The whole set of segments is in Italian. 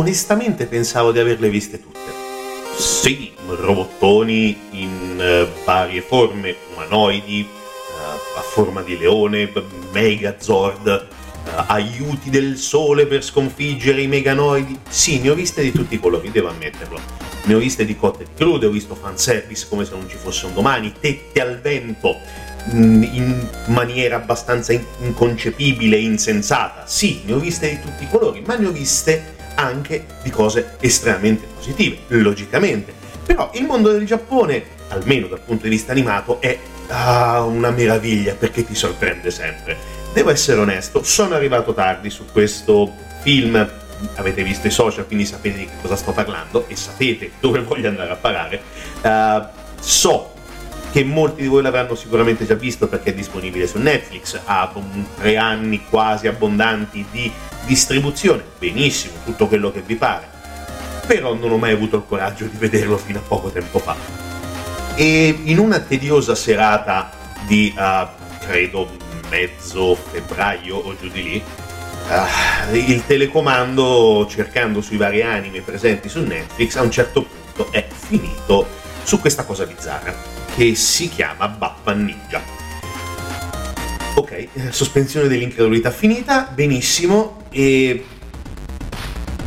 onestamente pensavo di averle viste tutte. Sì, robottoni in uh, varie forme, umanoidi, uh, a forma di leone, megazord, uh, aiuti del sole per sconfiggere i meganoidi. Sì, ne ho viste di tutti i colori, devo ammetterlo. Ne ho viste di cotte di crude, ho visto fanservice come se non ci fosse un domani, tette al vento, mm, in maniera abbastanza inconcepibile e insensata. Sì, ne ho viste di tutti i colori, ma ne ho viste anche di cose estremamente positive, logicamente. Però il mondo del Giappone, almeno dal punto di vista animato, è ah, una meraviglia perché ti sorprende sempre. Devo essere onesto, sono arrivato tardi su questo film avete visto i social, quindi sapete di che cosa sto parlando e sapete dove voglio andare a parare. Uh, so che molti di voi l'avranno sicuramente già visto perché è disponibile su Netflix, ha tre anni quasi abbondanti di distribuzione, benissimo, tutto quello che vi pare, però non ho mai avuto il coraggio di vederlo fino a poco tempo fa. E in una tediosa serata di, uh, credo, mezzo febbraio o giù di lì, uh, il telecomando, cercando sui vari anime presenti su Netflix, a un certo punto è finito su questa cosa bizzarra, che si chiama Batman Ninja. Ok, eh, sospensione dell'incredulità finita, benissimo, e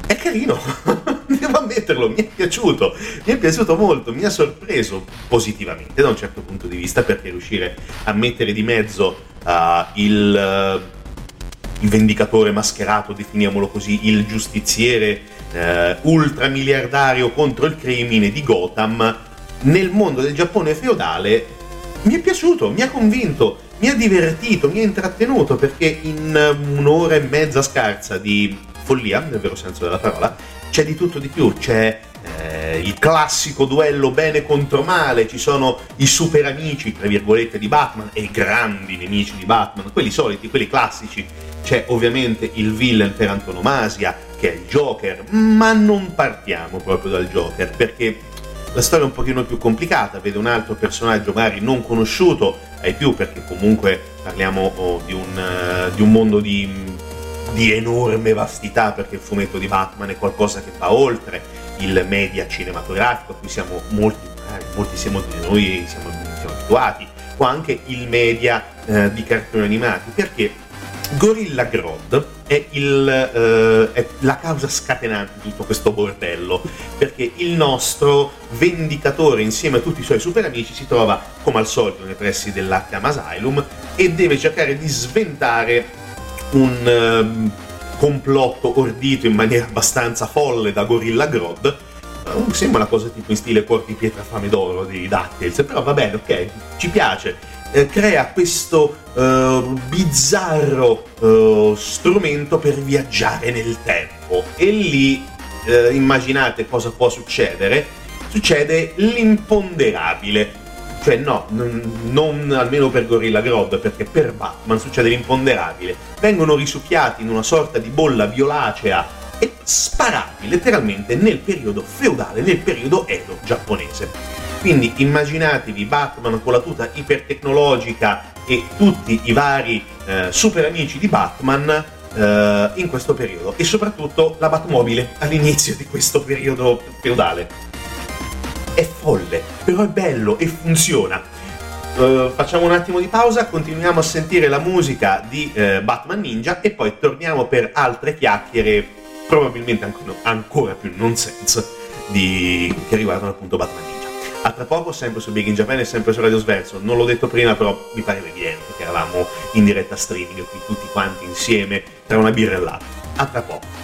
è carino, devo ammetterlo, mi è piaciuto, mi è piaciuto molto, mi ha sorpreso positivamente da un certo punto di vista perché riuscire a mettere di mezzo uh, il, uh, il, vendicatore mascherato, definiamolo così, il giustiziere uh, ultramiliardario contro il crimine di Gotham nel mondo del Giappone feudale mi è piaciuto, mi ha convinto, mi ha divertito, mi ha intrattenuto perché in un'ora e mezza scarsa di follia, nel vero senso della parola, c'è di tutto di più, c'è eh, il classico duello bene contro male, ci sono i super amici, tra virgolette, di Batman e i grandi nemici di Batman, quelli soliti, quelli classici. C'è ovviamente il villain per antonomasia, che è il Joker, ma non partiamo proprio dal Joker, perché la storia è un pochino più complicata, vede un altro personaggio magari non conosciuto, ai più perché comunque parliamo oh, di, un, uh, di, un, mondo di, di, enorme vastità perché il fumetto di Batman è qualcosa che va oltre il media cinematografico a cui siamo molti, eh, molti, molti di noi siamo, siamo, abituati o anche il media uh, di cartoni animati perché Gorilla Grodd è, il, eh, è, la causa scatenante di tutto questo bordello, perché il nostro vendicatore insieme a tutti i suoi super amici si trova, come al solito, nei pressi dell'Arkham Asylum e deve cercare di sventare un uh, complotto ordito in maniera abbastanza folle da Gorilla Grodd. Sembra una cosa tipo in stile Corti Pietra Fame d'Oro di DuckTales, però va bene, ok, ci piace eh, crea questo uh, bizzarro uh, strumento per viaggiare nel tempo. E lì uh, immaginate cosa può succedere? Succede l'imponderabile. Cioè no, n- non almeno per Gorilla Grodd, perché per Batman succede l'imponderabile. Vengono risucchiati in una sorta di bolla violacea e sparati letteralmente nel periodo feudale, nel periodo Edo giapponese. Quindi immaginatevi Batman con la tuta ipertecnologica e tutti i vari eh, super amici di Batman eh, in questo periodo e soprattutto la Batmobile all'inizio di questo periodo feudale. È folle, però è bello e funziona. Uh, facciamo un attimo di pausa, continuiamo a sentire la musica di uh, Batman Ninja e poi torniamo per altre chiacchiere, probabilmente ancora, ancora più nonsense, di, che riguardano appunto Batman Ninja. A tra poco, sempre su Big in Japan e sempre su Radio Sverso. Non l'ho detto prima, però mi pareva evidente che eravamo in diretta streaming qui tutti quanti insieme tra una birra e l'altra. A tra poco.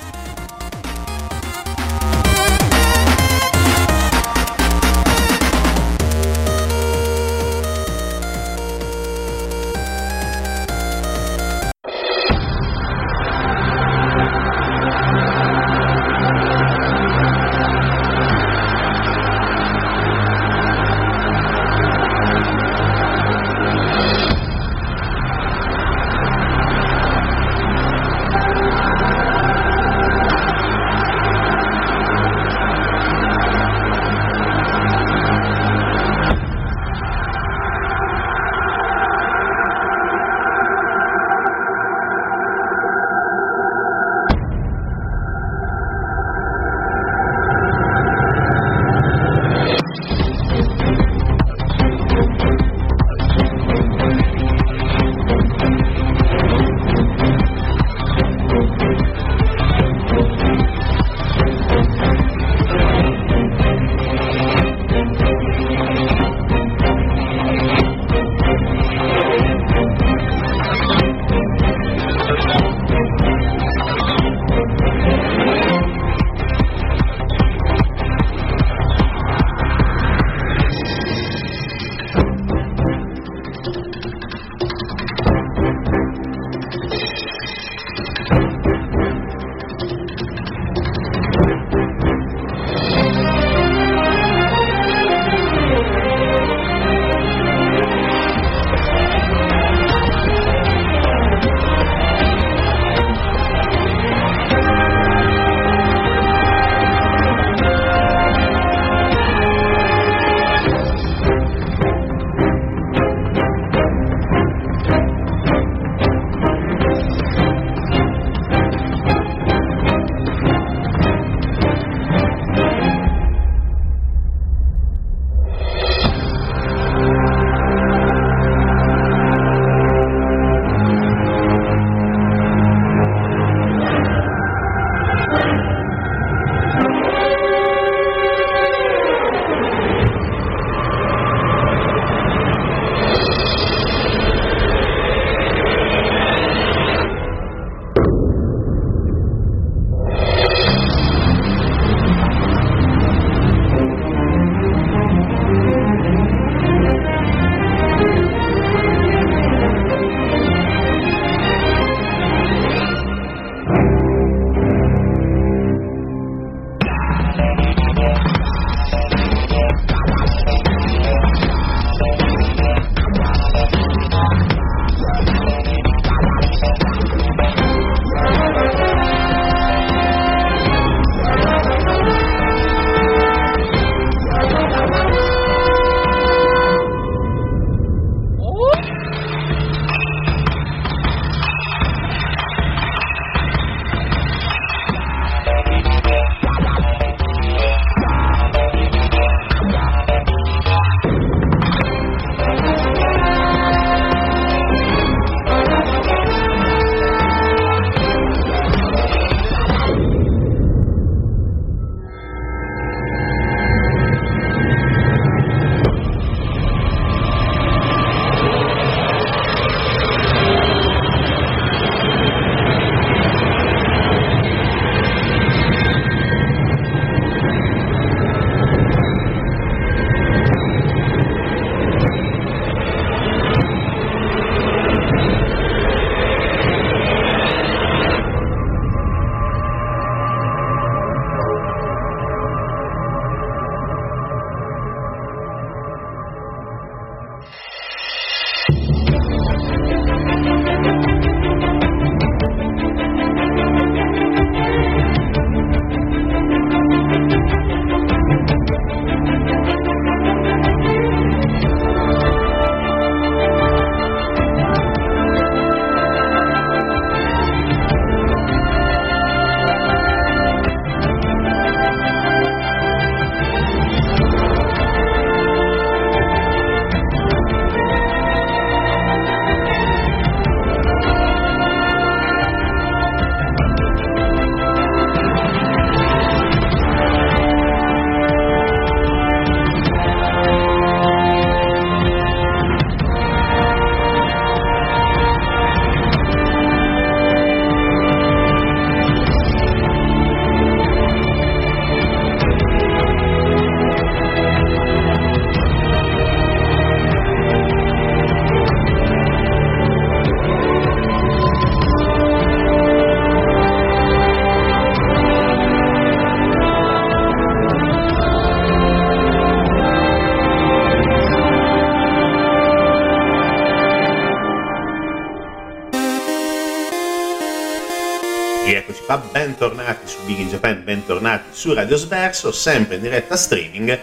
Qua, bentornati su Big in Japan, bentornati su Radio Sverso, sempre in diretta streaming.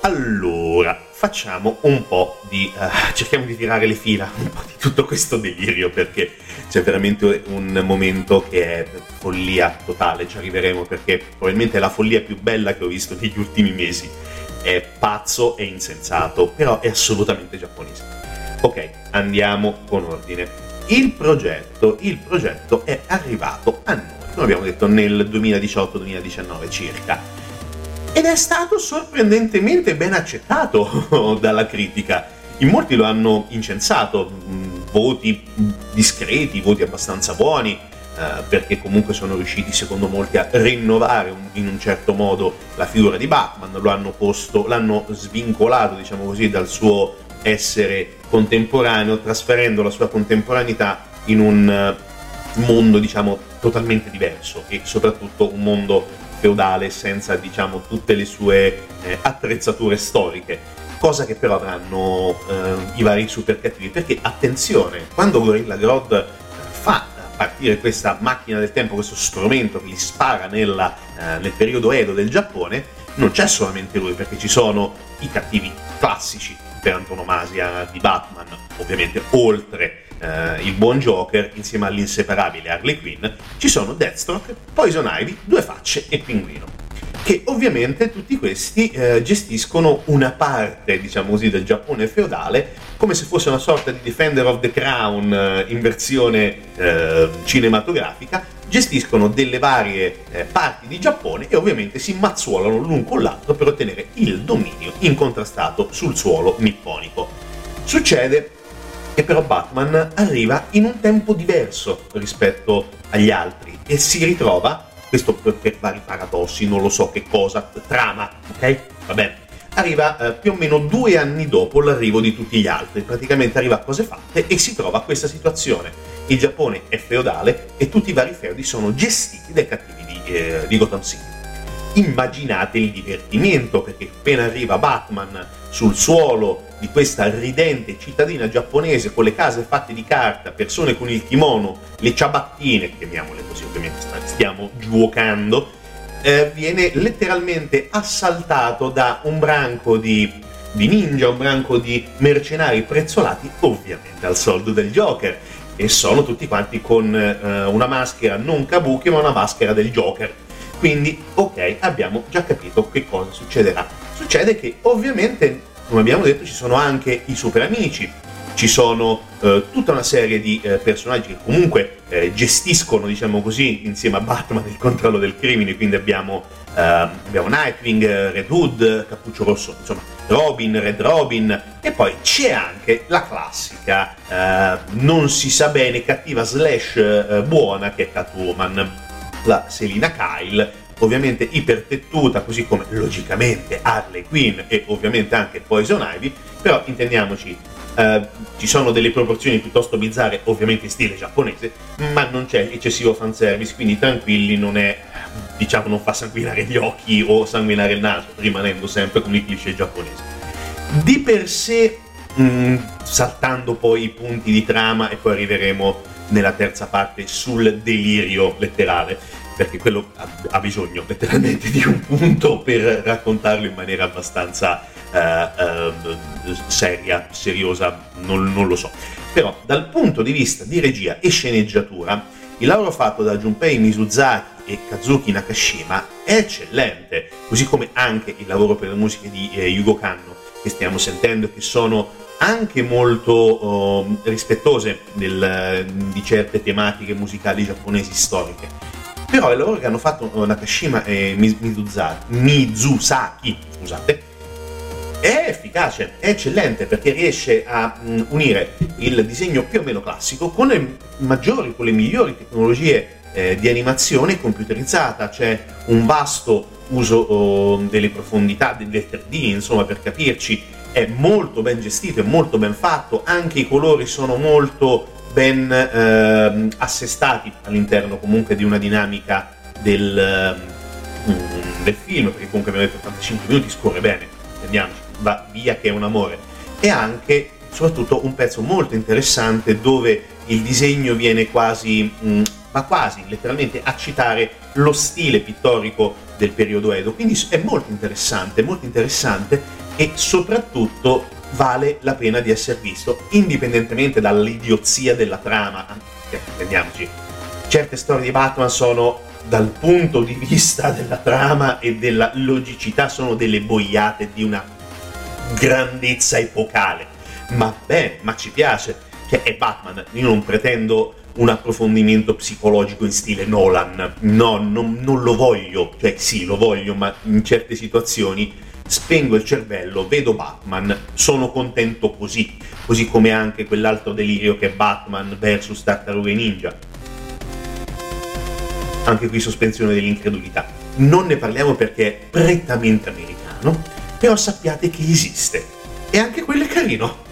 Allora, facciamo un po' di... Uh, cerchiamo di tirare le fila un po' di tutto questo delirio perché c'è veramente un momento che è follia totale, ci arriveremo perché probabilmente è la follia più bella che ho visto negli ultimi mesi. È pazzo e insensato, però è assolutamente giapponese. Ok, andiamo con ordine il progetto, il progetto è arrivato a noi, come abbiamo detto, nel 2018-2019 circa. Ed è stato sorprendentemente ben accettato dalla critica. In molti lo hanno incensato, mm, voti discreti, voti abbastanza buoni, eh, perché comunque sono riusciti, secondo molti, a rinnovare in un certo modo la figura di Batman, lo hanno posto, l'hanno svincolato, diciamo così, dal suo essere contemporaneo, trasferendo la sua contemporaneità in un eh, mondo, diciamo, totalmente diverso e soprattutto un mondo feudale senza, diciamo, tutte le sue eh, attrezzature storiche. Cosa che però avranno eh, i vari super cattivi. Perché attenzione, quando Gorilla Grodd eh, fa partire questa macchina del tempo, questo strumento che gli spara nella, eh, nel periodo Edo del Giappone, non c'è solamente lui, perché ci sono i cattivi classici per antonomasia di Batman, ovviamente oltre eh, il buon Joker insieme all'inseparabile Harley Quinn, ci sono Deathstroke, Poison Ivy, Due Facce e Pinguino che ovviamente tutti questi eh, gestiscono una parte, diciamo così, del Giappone feudale, come se fosse una sorta di Defender of the Crown eh, in versione eh, cinematografica, gestiscono delle varie eh, parti di Giappone e ovviamente si mazzuolano l'un con l'altro per ottenere il dominio incontrastato sul suolo nipponico. Succede che però Batman arriva in un tempo diverso rispetto agli altri e si ritrova, questo per vari paradossi, non lo so che cosa, trama, ok? Va bene. Arriva eh, più o meno due anni dopo l'arrivo di tutti gli altri, praticamente arriva a cose fatte e si trova a questa situazione il Giappone è feudale e tutti i vari feudi sono gestiti dai cattivi di, eh, di Gotham City. Immaginate il divertimento perché appena arriva Batman sul suolo di questa ridente cittadina giapponese con le case fatte di carta, persone con il kimono, le ciabattine, chiamiamole così ovviamente stiamo giocando, eh, viene letteralmente assaltato da un branco di, di ninja, un branco di mercenari prezzolati, ovviamente al soldo del Joker e sono tutti quanti con eh, una maschera non Kabuki ma una maschera del Joker. Quindi, ok, abbiamo già capito che cosa succederà. Succede che ovviamente, come abbiamo detto, ci sono anche i super amici, ci sono eh, tutta una serie di eh, personaggi che comunque eh, gestiscono, diciamo così, insieme a Batman il controllo del crimine, quindi abbiamo, ehm, abbiamo Nightwing, Red Hood, Cappuccio Rosso, insomma, Robin, Red Robin, e poi c'è anche la classica, eh, non si sa bene, cattiva slash eh, buona che è Catwoman, la Selina Kyle, ovviamente ipertettuta, così come logicamente Harley Quinn e ovviamente anche Poison Ivy, però intendiamoci Uh, ci sono delle proporzioni piuttosto bizzarre, ovviamente in stile giapponese, ma non c'è eccessivo fanservice, quindi tranquilli, non è, diciamo, non fa sanguinare gli occhi o sanguinare il naso, rimanendo sempre con i cliché giapponesi. Di per sé, mh, mm, saltando poi i punti di trama, e poi arriveremo nella terza parte sul delirio letterale, perché quello ha, bisogno letteralmente di un punto per raccontarlo in maniera abbastanza eh, eh, seria, seriosa, non, non, lo so. Però dal punto di vista di regia e sceneggiatura, il lavoro fatto da Junpei Mizuzaki e Kazuki Nakashima è eccellente, così come anche il lavoro per le musiche di eh, Yugo Kanno che stiamo sentendo, che sono anche molto oh, rispettose del, di certe tematiche musicali giapponesi storiche. Però il lavoro che hanno fatto Nakashima e Mizusaki, scusate, è efficace, è eccellente perché riesce a mm, unire il disegno più o meno classico con le maggiori, con le migliori tecnologie eh, di animazione computerizzata, c'è un vasto uso oh, delle profondità del 3D, insomma per capirci, è molto ben gestito, è molto ben fatto, anche i colori sono molto ben eh, assestati all'interno comunque di una dinamica del, mm, del film, perché comunque abbiamo detto 85 minuti scorre bene, intendiamoci va via che è un amore. E anche, soprattutto, un pezzo molto interessante dove il disegno viene quasi, mm, ma quasi letteralmente a citare lo stile pittorico del periodo Edo. Quindi è molto interessante, molto interessante e soprattutto vale la pena di essere visto, indipendentemente dall'idiozia della trama. Intendiamoci, certe storie di Batman sono dal punto di vista della trama e della logicità sono delle boiate di una grandezza epocale. Ma bene, ma ci piace, che è Batman. Io non pretendo un approfondimento psicologico in stile Nolan. No, non, non, lo voglio. Cioè, sì, lo voglio, ma in certe situazioni spengo il cervello, vedo Batman, sono contento così. Così come anche quell'altro delirio che è Batman vs Tartarughe Ninja anche qui sospensione dell'incredulità. Non ne parliamo perché è prettamente americano, però sappiate che esiste. E anche quello è carino.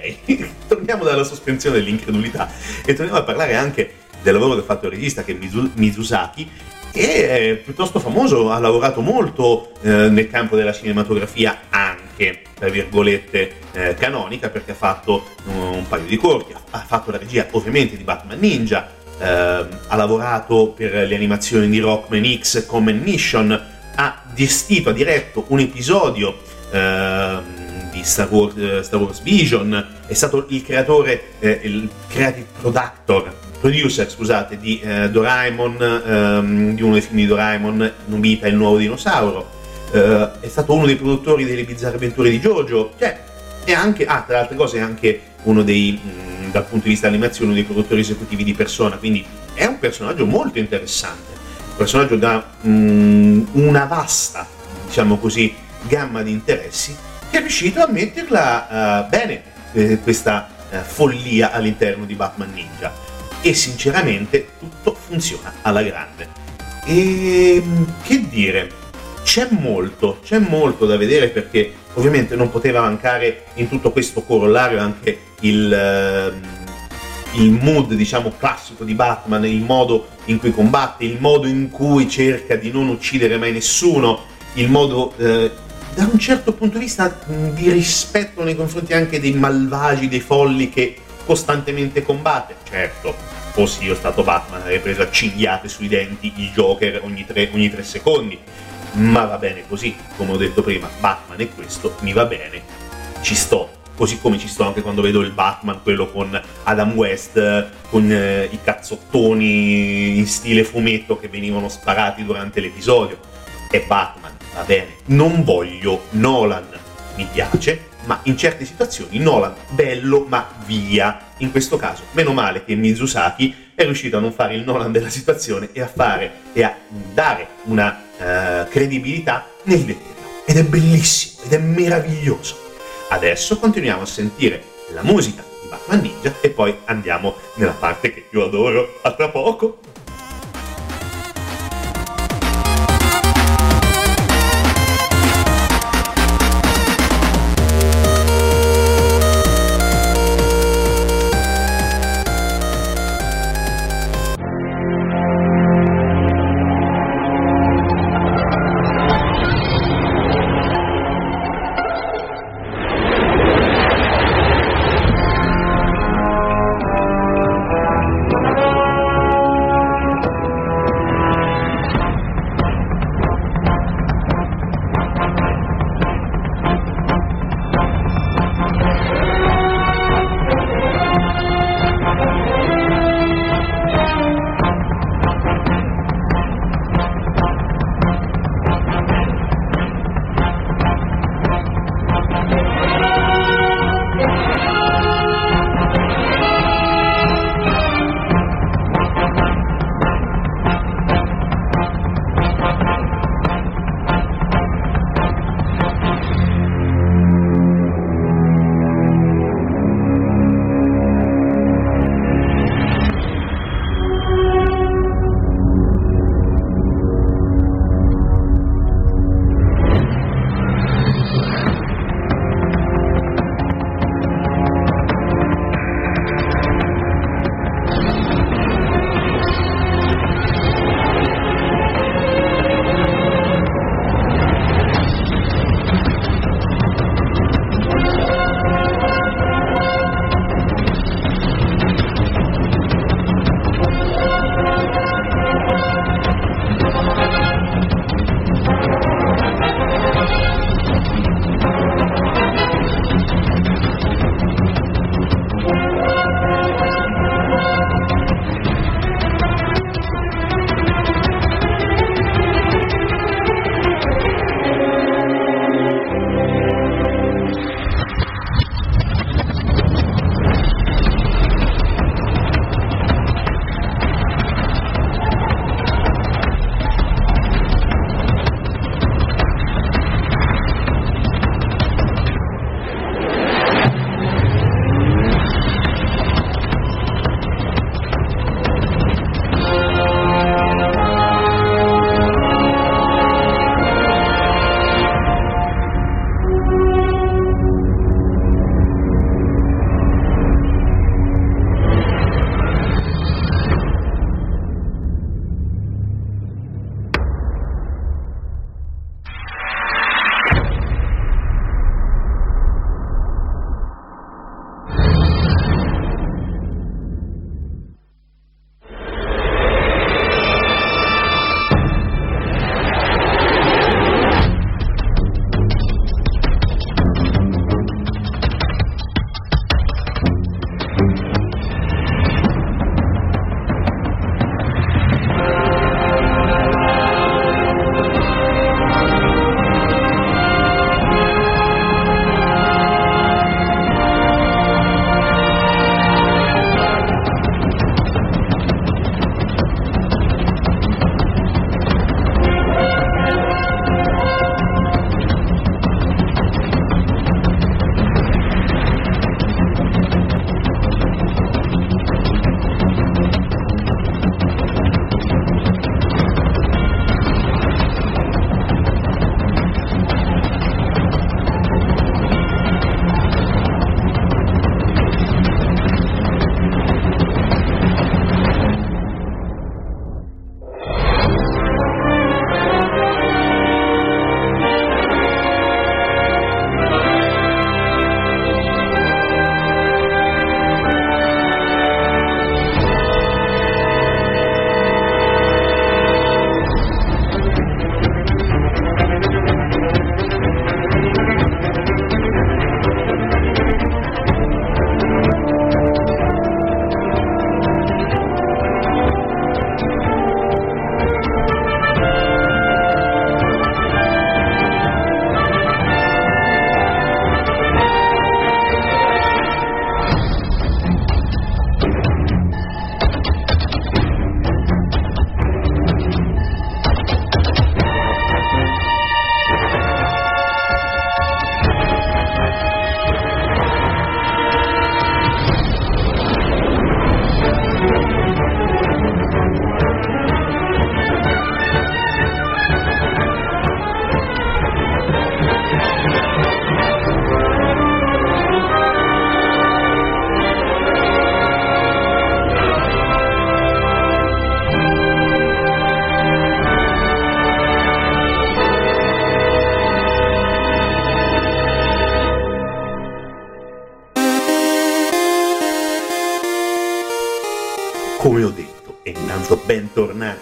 Torniamo dalla sospensione dell'incredulità e torniamo a parlare anche del lavoro che ha fatto il regista che è Mizusaki che è piuttosto famoso, ha lavorato molto eh, nel campo della cinematografia anche, tra virgolette, eh, canonica perché ha fatto uh, un paio di corti, ha fatto la regia ovviamente di Batman Ninja, eh, ha lavorato per le animazioni di Rockman X Common Mission, ha gestito, ha diretto un episodio eh, di Star Wars, eh, Star Wars, Vision, è stato il creatore, eh, il creative productor, producer, scusate, di eh, Doraemon, ehm, di uno dei film di Doraemon, Nobita e il nuovo dinosauro, eh, è stato uno dei produttori delle bizzarre avventure di Jojo, cioè, è anche, ah, tra le altre cose, è anche uno dei... Mh, dal punto di vista dell'animazione dei produttori esecutivi di persona, quindi è un personaggio molto interessante, un personaggio da um, una vasta, diciamo così, gamma di interessi, è riuscito a metterla uh, bene, eh, questa uh, follia all'interno di Batman Ninja. E sinceramente tutto funziona alla grande. E che dire, c'è molto, c'è molto da vedere perché ovviamente non poteva mancare in tutto questo corollario anche il, ehm, il mood diciamo classico di Batman, il modo in cui combatte, il modo in cui cerca di non uccidere mai nessuno, il modo eh, da un certo punto di vista di rispetto nei confronti anche dei malvagi, dei folli che costantemente combatte. Certo, fossi io stato Batman avrei preso a cinghiate sui denti il Joker ogni tre, ogni tre secondi ma va bene così, come ho detto prima, Batman è questo, mi va bene, ci sto. Così come ci sto anche quando vedo il Batman, quello con Adam West, con eh, i cazzottoni in stile fumetto che venivano sparati durante l'episodio. È Batman, va bene. Non voglio Nolan, mi piace, ma in certe situazioni Nolan bello ma via. In questo caso, meno male che Mizusaki è riuscito a non fare il Nolan della situazione e a fare e a dare una eh, credibilità nel vederlo. Ed è bellissimo, ed è meraviglioso. Adesso continuiamo a sentire la musica di Batman Ninja e poi andiamo nella parte che io adoro. A tra poco!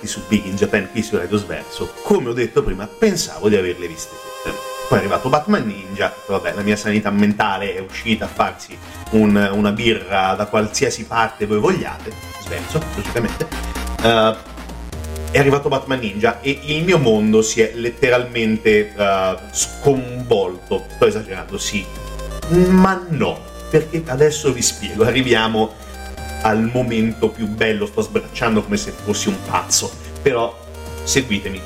Su Big in Japan qui su Radio Sverso. Come ho detto prima, pensavo di averle viste tutte. Poi è arrivato Batman Ninja, vabbè, la mia sanità mentale è uscita a farsi un, una birra da qualsiasi parte voi vogliate, Sverso, logicamente. Uh, è arrivato Batman Ninja e il mio mondo si è letteralmente uh, sconvolto. Sto esagerando, sì, ma no, perché adesso vi spiego, arriviamo al momento più bello, sto sbracciando come se fossi un pazzo, però seguitemi.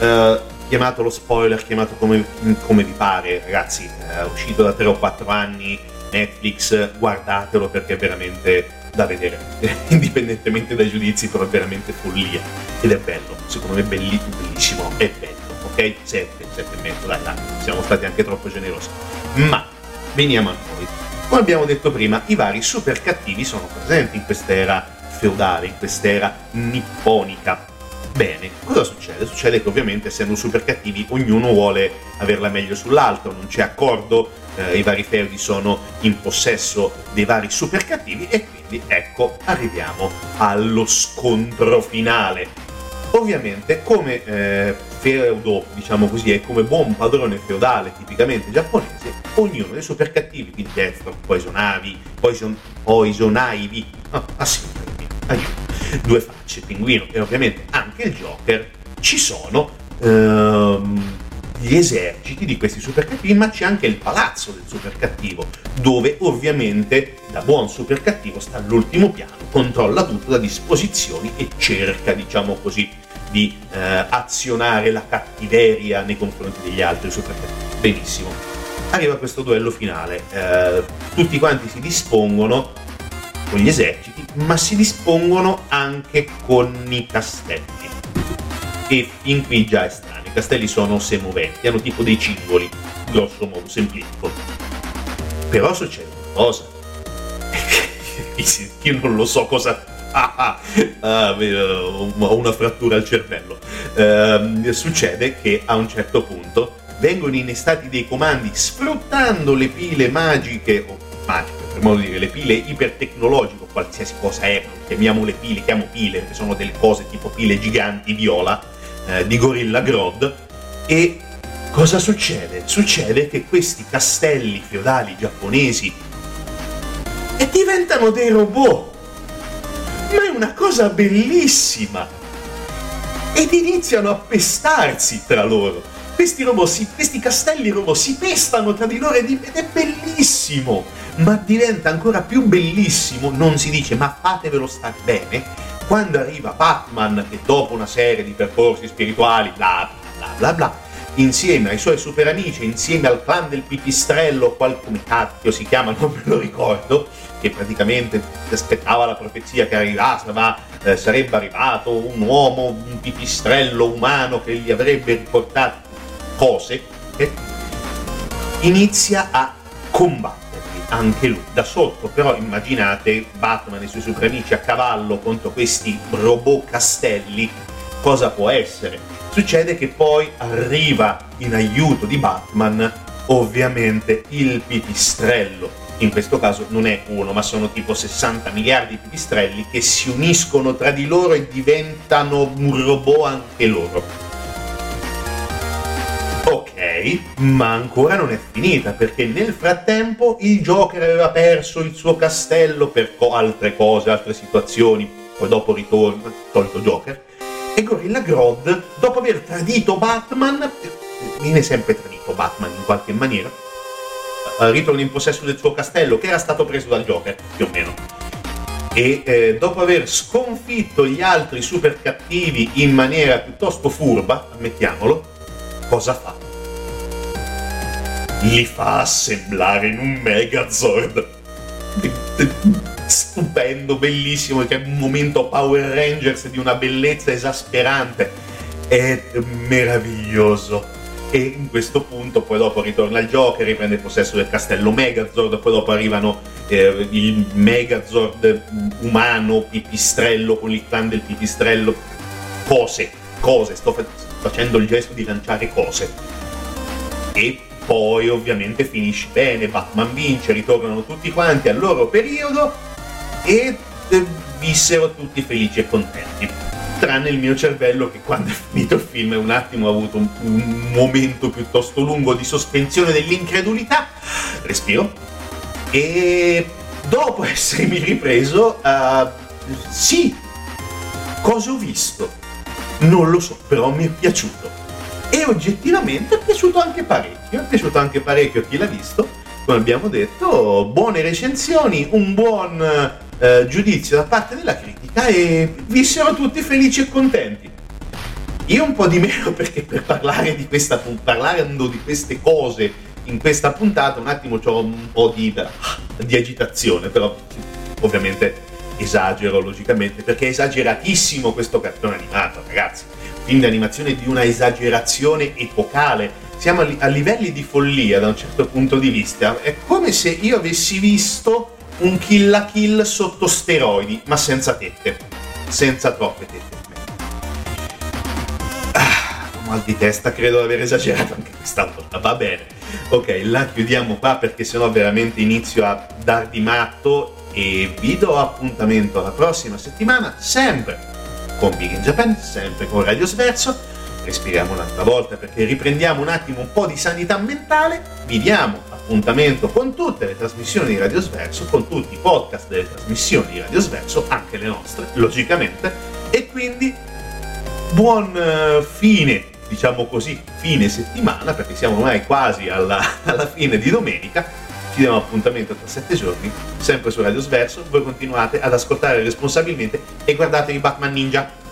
Uh, chiamatelo spoiler, chiamato come, come vi pare, ragazzi, è uscito da 3 o 4 anni, Netflix, guardatelo perché è veramente da vedere, indipendentemente dai giudizi, però è veramente follia. Ed è bello, secondo me è bellissimo, è bello, ok? 7, 7 e mezzo, dai, dai, siamo stati anche troppo generosi. Ma veniamo a noi. Come abbiamo detto prima, i vari super cattivi sono presenti in quest'era feudale, in quest'era nipponica. Bene, cosa succede? Succede che ovviamente essendo super cattivi ognuno vuole averla meglio sull'altro, non c'è accordo, eh, i vari feudi sono in possesso dei vari super cattivi e quindi ecco arriviamo allo scontro finale. Ovviamente come eh, feudo, diciamo così, e come buon padrone feudale tipicamente giapponese, ognuno dei super cattivi, quindi Deathstroke, Poison Ivy, Poison, Poison Ivy, ah, ah aiuto, due facce, pinguino e ovviamente anche il Joker, ci sono ehm, gli eserciti di questi super cattivi, ma c'è anche il palazzo del super cattivo, dove ovviamente da buon super cattivo sta all'ultimo piano, controlla tutto da disposizioni e cerca, diciamo così, di eh, azionare la cattiveria nei confronti degli altri cattivi. Benissimo. Arriva questo duello finale, eh, tutti quanti si dispongono con gli eserciti, ma si dispongono anche con i castelli. E fin qui già è strano, i castelli sono semoventi, hanno tipo dei cingoli, grosso modo, semplifico. Però succede una cosa. Io non lo so cosa ah, ah, ho una frattura al cervello. Eh, succede che a un certo punto vengono innestati dei comandi sfruttando le pile magiche, o magiche per modo di dire, le pile ipertecnologiche, qualsiasi cosa è, chiamiamole pile, chiamo pile, che sono delle cose tipo pile giganti viola eh, di Gorilla Grodd, e cosa succede? Succede che questi castelli feudali giapponesi diventano dei robot ma è una cosa bellissima! Ed iniziano a pestarsi tra loro. Questi, si, questi castelli robot si pestano tra di loro ed è bellissimo! Ma diventa ancora più bellissimo, non si dice ma fatevelo star bene, quando arriva Batman che dopo una serie di percorsi spirituali, bla bla bla bla, insieme ai suoi super amici, insieme al clan del pipistrello, qual come cacchio si chiama, non me lo ricordo, che praticamente aspettava la profezia che arrivava, eh, sarebbe arrivato un uomo, un pipistrello umano che gli avrebbe riportato cose, e inizia a combatterli anche lui da sotto. Però immaginate Batman e i suoi super amici a cavallo contro questi robot castelli, cosa può essere? Succede che poi arriva in aiuto di Batman ovviamente il pipistrello in questo caso non è uno, ma sono tipo 60 miliardi di pipistrelli che si uniscono tra di loro e diventano un robot anche loro. Ok, ma ancora non è finita perché nel frattempo il Joker aveva perso il suo castello per co- altre cose, altre situazioni, poi dopo ritorna, tolto Joker, e Gorilla Grodd, dopo aver tradito Batman, viene sempre tradito Batman in qualche maniera, uh, ritorna in possesso del suo castello che era stato preso dal Joker, più o meno. E eh, dopo aver sconfitto gli altri super cattivi in maniera piuttosto furba, ammettiamolo, cosa fa? Li fa assemblare in un Megazord. Stupendo, bellissimo, che è un momento Power Rangers di una bellezza esasperante. È meraviglioso e in questo punto poi dopo ritorna il Joker, riprende possesso del castello Megazord, poi dopo arrivano eh, il Megazord umano, pipistrello con il clan del pipistrello, cose, cose, sto facendo il gesto di lanciare cose. E poi ovviamente finisce bene, Batman vince, ritornano tutti quanti al loro periodo e vissero tutti felici e contenti. tranne il mio cervello che quando è finito il film un attimo ha avuto un, un momento piuttosto lungo di sospensione dell'incredulità, respiro, e dopo essermi ripreso, uh, sì, cosa ho visto? Non lo so, però mi è piaciuto. E oggettivamente è piaciuto anche parecchio, è piaciuto anche parecchio a chi l'ha visto, come abbiamo detto, buone recensioni, un buon eh, giudizio da parte della critica e vissero tutti felici e contenti. Io un po' di meno perché per parlare di questa, parlando di queste cose in questa puntata un attimo ho un po' di, di agitazione, però ovviamente esagero logicamente perché è esageratissimo questo cartone animato, ragazzi. Film di animazione di una esagerazione epocale. Siamo a, livelli di follia da un certo punto di vista. È come se io avessi visto un kill la kill sotto steroidi, ma senza tette, senza troppe tette. Ah, mal di testa, credo di aver esagerato anche questa volta, va bene. Ok, la chiudiamo qua perché sennò veramente inizio a dar di matto e vi do appuntamento la prossima settimana, sempre con Big in Japan, sempre con Radio Sverso. Respiriamo un'altra volta perché riprendiamo un attimo un po' di sanità mentale, vi diamo appuntamento con tutte le trasmissioni di Radio Sverso, con tutti i podcast delle trasmissioni di Radio Sverso, anche le nostre, logicamente, e quindi buon uh, fine, diciamo così, fine settimana, perché siamo ormai quasi alla, alla fine di domenica. Ci diamo appuntamento tra sette giorni, sempre su Radio Sverso. Voi continuate ad ascoltare responsabilmente e guardatevi Batman Ninja.